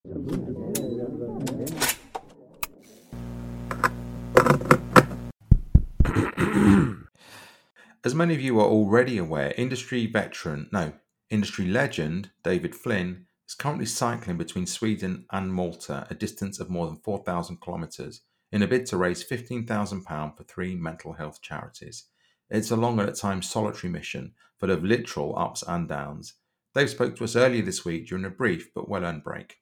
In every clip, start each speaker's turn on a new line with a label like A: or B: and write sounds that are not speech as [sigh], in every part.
A: [clears throat] As many of you are already aware, industry veteran, no, industry legend David Flynn is currently cycling between Sweden and Malta, a distance of more than 4,000 kilometres, in a bid to raise £15,000 for three mental health charities. It's a long and at times solitary mission, full of literal ups and downs. Dave spoke to us earlier this week during a brief but well earned break.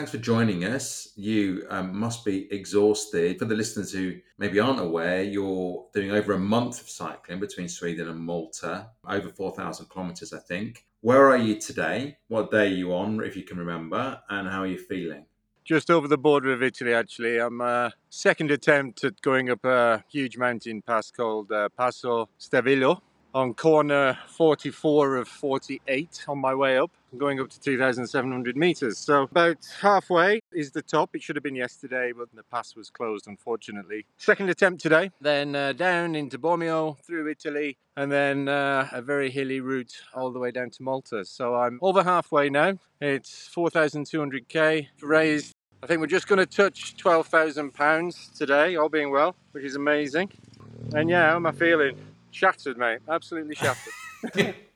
A: Thanks for joining us. You um, must be exhausted. For the listeners who maybe aren't aware, you're doing over a month of cycling between Sweden and Malta, over 4,000 kilometres, I think. Where are you today? What day are you on, if you can remember, and how are you feeling?
B: Just over the border of Italy, actually. I'm uh, second attempt at going up a huge mountain pass called uh, Passo Stelvio on corner 44 of 48 on my way up, going up to 2,700 meters. So about halfway is the top. It should have been yesterday, but the pass was closed, unfortunately. Second attempt today, then uh, down into Bormio, through Italy, and then uh, a very hilly route all the way down to Malta. So I'm over halfway now. It's 4,200k raised. I think we're just going to touch 12,000 pounds today, all being well, which is amazing. And yeah, how am I feeling? Shattered, mate. Absolutely shattered.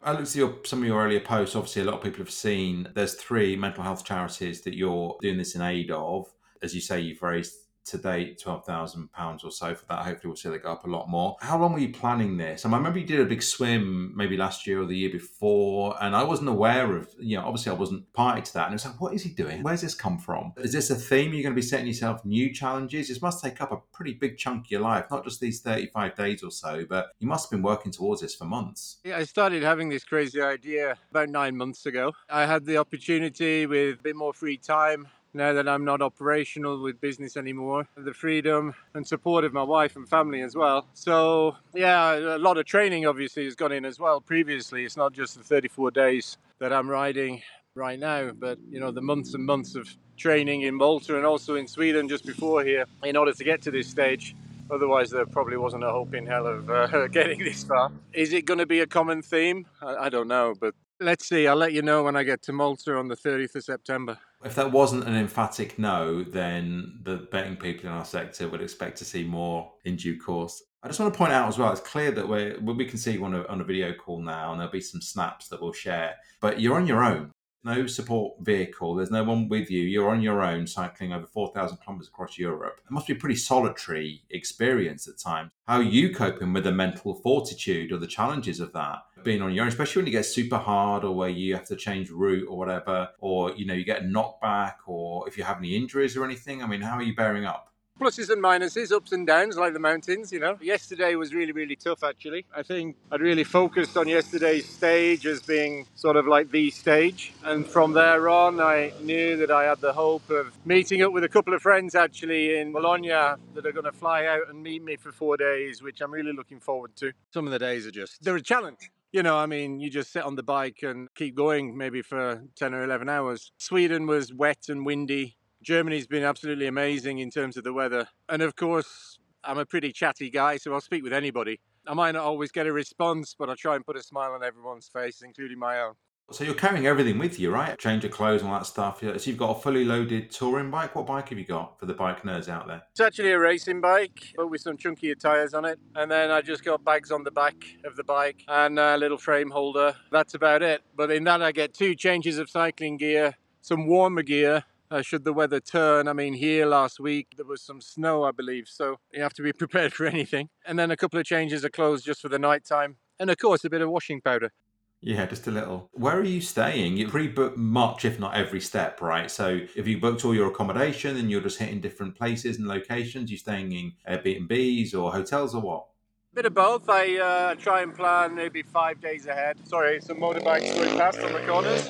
A: I looked at your, some of your earlier posts. Obviously, a lot of people have seen there's three mental health charities that you're doing this in aid of. As you say, you've raised to date twelve thousand pounds or so for that. Hopefully, we'll see that go up a lot more. How long were you planning this? And I remember you did a big swim maybe last year or the year before, and I wasn't aware of. You know, obviously, I wasn't party to that, and it was like, what is he doing? Where's this come from? Is this a theme? You're going to be setting yourself new challenges. This must take up a pretty big chunk of your life, not just these thirty-five days or so, but you must have been working towards this for months.
B: Yeah, I started having this crazy idea about nine months ago. I had the opportunity with a bit more free time now that I'm not operational with business anymore, the freedom and support of my wife and family as well. So, yeah, a lot of training obviously has gone in as well previously. It's not just the 34 days that I'm riding right now, but you know, the months and months of training in Malta and also in Sweden just before here in order to get to this stage. Otherwise, there probably wasn't a hope in hell of uh, [laughs] getting this far. Is it going to be a common theme? I, I don't know, but let's see. I'll let you know when I get to Malta on the 30th of September.
A: If that wasn't an emphatic no, then the betting people in our sector would expect to see more in due course. I just want to point out as well, it's clear that we're, we can see you on a, on a video call now, and there'll be some snaps that we'll share, but you're on your own no support vehicle. There's no one with you. You're on your own cycling over 4,000 kilometers across Europe. It must be a pretty solitary experience at times. How are you coping with the mental fortitude or the challenges of that? Being on your own, especially when it gets super hard or where you have to change route or whatever, or, you know, you get a knockback or if you have any injuries or anything. I mean, how are you bearing up?
B: Pluses and minuses, ups and downs, like the mountains, you know. Yesterday was really, really tough, actually. I think I'd really focused on yesterday's stage as being sort of like the stage. And from there on, I knew that I had the hope of meeting up with a couple of friends, actually, in Bologna that are going to fly out and meet me for four days, which I'm really looking forward to. Some of the days are just, they're a challenge. You know, I mean, you just sit on the bike and keep going maybe for 10 or 11 hours. Sweden was wet and windy Germany's been absolutely amazing in terms of the weather. And of course, I'm a pretty chatty guy, so I'll speak with anybody. I might not always get a response, but I try and put a smile on everyone's face, including my own.
A: So you're carrying everything with you, right? Change of clothes and all that stuff. So you've got a fully loaded touring bike. What bike have you got for the bike nerds out there?
B: It's actually a racing bike, but with some chunkier tyres on it. And then I just got bags on the back of the bike and a little frame holder. That's about it. But in that I get two changes of cycling gear, some warmer gear, uh, should the weather turn. I mean, here last week there was some snow, I believe, so you have to be [laughs] prepared for anything. And then a couple of changes of clothes just for the night time, and of course a bit of washing powder.
A: Yeah, just a little. Where are you staying? You pre-book much, if not every step, right? So if you booked all your accommodation and you're just hitting different places and locations, you staying in Airbnbs or hotels or what?
B: Bit of both. I uh, try and plan maybe five days ahead. Sorry, some motorbikes going past on the corners.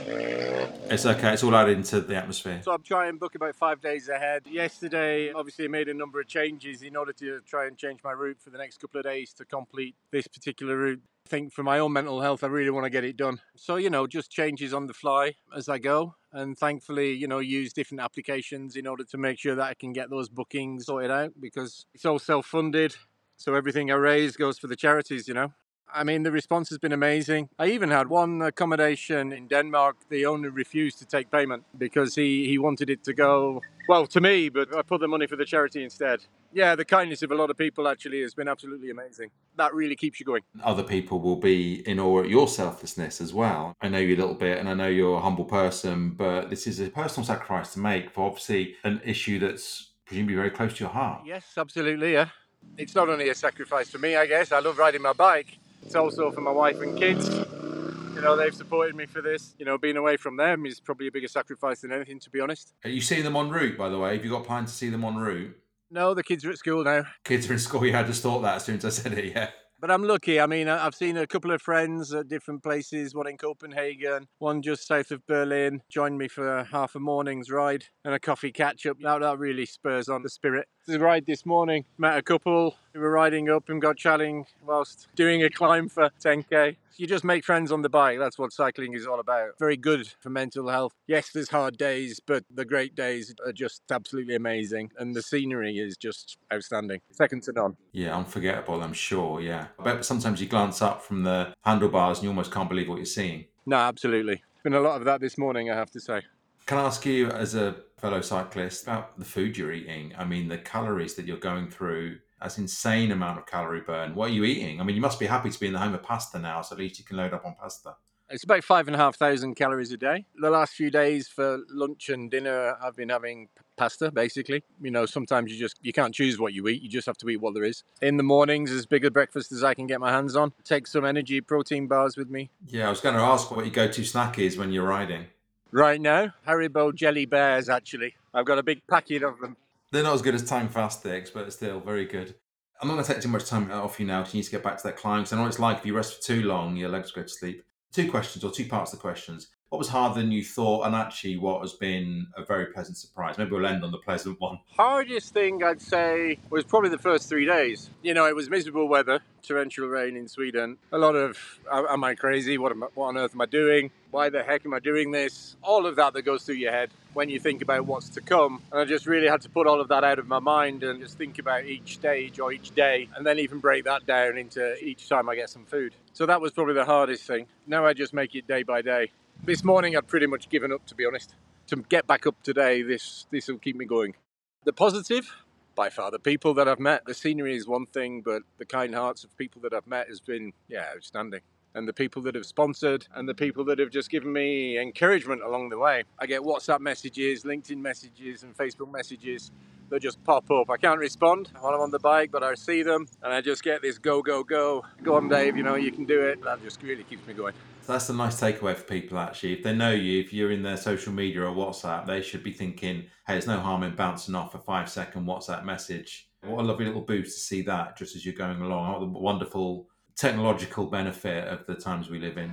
A: It's okay. It's all added into the atmosphere.
B: So I'm trying to book about five days ahead. Yesterday, obviously, I made a number of changes in order to try and change my route for the next couple of days to complete this particular route. I think for my own mental health, I really want to get it done. So, you know, just changes on the fly as I go. and thankfully, you know, use different applications in order to make sure that I can get those bookings sorted out because it's all self funded. So everything I raise goes for the charities, you know. I mean, the response has been amazing. I even had one accommodation in Denmark. The owner refused to take payment because he, he wanted it to go, well, to me, but I put the money for the charity instead. Yeah, the kindness of a lot of people actually has been absolutely amazing. That really keeps you going.
A: Other people will be in awe at your selflessness as well. I know you a little bit and I know you're a humble person, but this is a personal sacrifice to make for obviously an issue that's presumably very close to your heart.
B: Yes, absolutely, yeah. It's not only a sacrifice for me, I guess. I love riding my bike it's also for my wife and kids. You know, they've supported me for this. You know, being away from them is probably a bigger sacrifice than anything, to be honest.
A: Are you seeing them en route, by the way? Have you got plans to see them en route?
B: No, the kids are at school now.
A: Kids are in school. [laughs] Yeah, I just thought that as soon as I said it. Yeah.
B: But I'm lucky. I mean, I've seen a couple of friends at different places, one in Copenhagen, one just south of Berlin, joined me for half a morning's ride and a coffee catch up. That, that really spurs on the spirit. The ride this morning, met a couple who were riding up and got chatting whilst doing a climb for 10k. You just make friends on the bike. That's what cycling is all about. Very good for mental health. Yes, there's hard days, but the great days are just absolutely amazing. And the scenery is just outstanding. Second to none.
A: Yeah, unforgettable, I'm sure. Yeah. But sometimes you glance up from the handlebars and you almost can't believe what you're seeing.
B: No, absolutely. Been a lot of that this morning, I have to say.
A: Can I ask you, as a fellow cyclist, about the food you're eating? I mean, the calories that you're going through, that's insane amount of calorie burn. What are you eating? I mean, you must be happy to be in the home of pasta now, so at least you can load up on pasta.
B: It's about five and a half thousand calories a day. The last few days for lunch and dinner, I've been having pasta basically. You know, sometimes you just you can't choose what you eat. You just have to eat what there is. In the mornings, as big a breakfast as I can get my hands on. Take some energy protein bars with me.
A: Yeah, I was going to ask what your go-to snack is when you're riding
B: right now. Haribo jelly bears, actually. I've got a big packet of them.
A: They're not as good as Time Fast Sticks, but still very good. I'm not going to take too much time off you now. because You need to get back to that climb because I know it's like if you rest for too long, your legs go to sleep. Two questions or two parts of the questions. What was harder than you thought, and actually what has been a very pleasant surprise? Maybe we'll end on the pleasant one.
B: Hardest thing I'd say was probably the first three days. You know, it was miserable weather, torrential rain in Sweden. A lot of, am I crazy? What, am what on earth am I doing? Why the heck am I doing this? All of that that goes through your head when you think about what's to come. And I just really had to put all of that out of my mind and just think about each stage or each day, and then even break that down into each time I get some food. So that was probably the hardest thing. Now I just make it day by day. This morning I'd pretty much given up, to be honest. To get back up today, this this will keep me going. The positive, by far, the people that I've met. The scenery is one thing, but the kind hearts of people that I've met has been, yeah, outstanding. And the people that have sponsored and the people that have just given me encouragement along the way. I get WhatsApp messages, LinkedIn messages, and Facebook messages that just pop up. I can't respond while I'm on the bike, but I see them and I just get this go, go, go. Go on, Dave, you know, you can do it. That just really keeps me going.
A: That's a nice takeaway for people, actually. If they know you, if you're in their social media or WhatsApp, they should be thinking, hey, there's no harm in bouncing off a five second WhatsApp message. What a lovely little boost to see that just as you're going along. What a wonderful technological benefit of the times we live in.